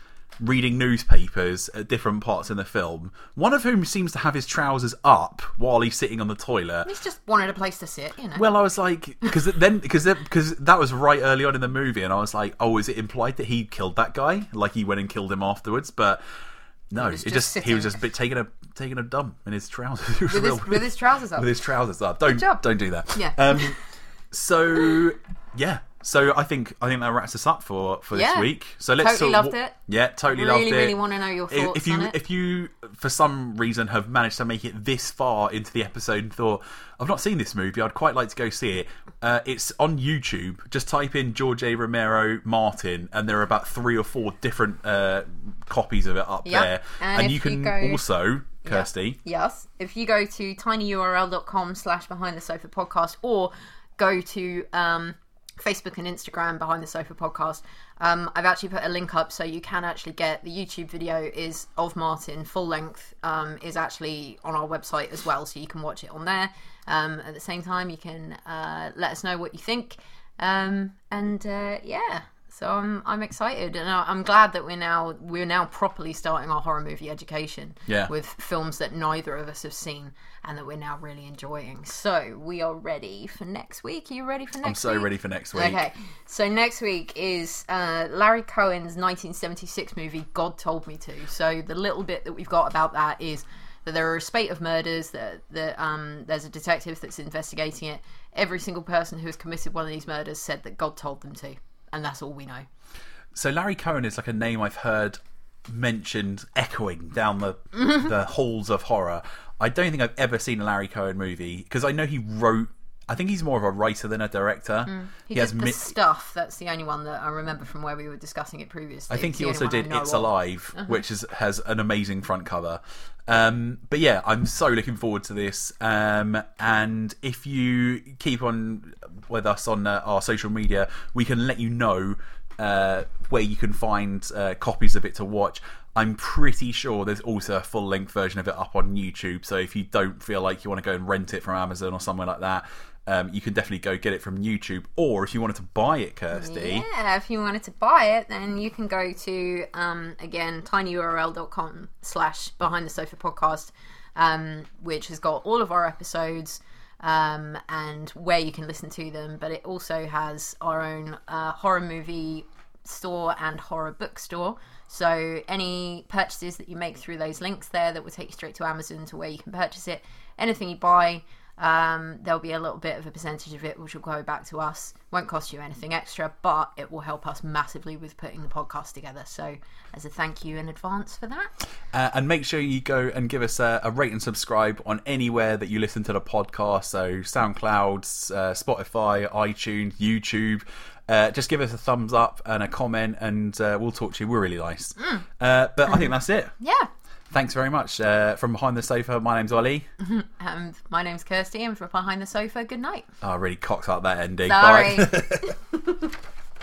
reading newspapers at different parts in the film. One of whom seems to have his trousers up while he's sitting on the toilet. he's just wanted a place to sit, you know. Well, I was like, because <laughs> then, because because that was right early on in the movie, and I was like, oh, is it implied that he killed that guy? Like he went and killed him afterwards, but no, it just he was just a bit taking a taking a dump in his trousers. <laughs> With his with his trousers up. with his trousers up. Don't don't do that. Yeah. Um. So yeah. So I think I think that wraps us up for for this week. So let's Totally sort- loved it. Yeah, totally really, loved it. really want to know your thoughts if you on it. if you for some reason have managed to make it this far into the episode and thought I've not seen this movie, I'd quite like to go see it. Uh, it's on YouTube. Just type in George A. Romero Martin, and there are about three or four different uh, copies of it up Yep. there. And And, you can you go- also, Kirsty, Yes. If you go to tinyurl.com slash behind the sofa podcast or go to um, Facebook and Instagram behind the sofa podcast, um, I've actually put a link up so you can actually get the YouTube video is of Martin full length um, is actually on our website as well, so you can watch it on there. Um, at the same time, you can uh, let us know what you think. Um, and uh, yeah. So I'm I'm excited, and I'm glad that we're now we're now properly starting our horror movie education Yeah. with films that neither of us have seen and that we're now really enjoying. So we are ready for next week. Are you ready for next week? I'm so week? ready for next week. Okay, so next week is uh, Larry Cohen's 1976 movie God Told Me To. So the little bit that we've got about that is that there are a spate of murders. That that um, there's a detective that's investigating it. Every single person who has committed one of these murders said that God told them to, and that's all we know. So Larry Cohen is like a name I've heard mentioned echoing down the <laughs> the halls of horror. I don't think I've ever seen a Larry Cohen movie because I know he wrote. I think he's more of a writer than a director. Mm. He, He, has. mi- stuff. That's the only one that I remember from where we were discussing it previously. I think It's he also did It's of. Alive, Uh-huh. which is, has an amazing front cover. Um, but yeah, I'm so looking forward to this. Um, and if you keep on with us on uh, our social media, we can let you know uh, where you can find uh, copies of it to watch. I'm pretty sure there's also a full length version of it up on YouTube. So if you don't feel like you want to go and rent it from Amazon or somewhere like that, um, you can definitely go get it from YouTube. Or if you wanted to buy it, Kirsty, Yeah, if you wanted to buy it, then you can go to um, again tinyurl.com slash behind the sofa podcast, um, which has got all of our episodes um, and where you can listen to them. But it also has our own uh, horror movie store and horror bookstore. So any purchases that you make through those links there that will take you straight to Amazon to where you can purchase it. Anything you buy, um, there'll be a little bit of a percentage of it which will go back to us. Won't cost you anything extra, but it will help us massively with putting the podcast together. So as a thank you in advance for that. Uh, and make sure you go and give us a, a rate and subscribe on anywhere that you listen to the podcast. So SoundCloud, uh, Spotify, iTunes, YouTube. uh, just give us a thumbs up and a comment, and uh, we'll talk to you. We're really nice. Mm. Uh, but I think that's it. <laughs> Yeah. Thanks very much. Uh, from behind the sofa, my name's Ollie. <laughs> And my name's Kirsty, and from behind the sofa, good night. Oh, I really cocked up that ending. Sorry. Bye. <laughs>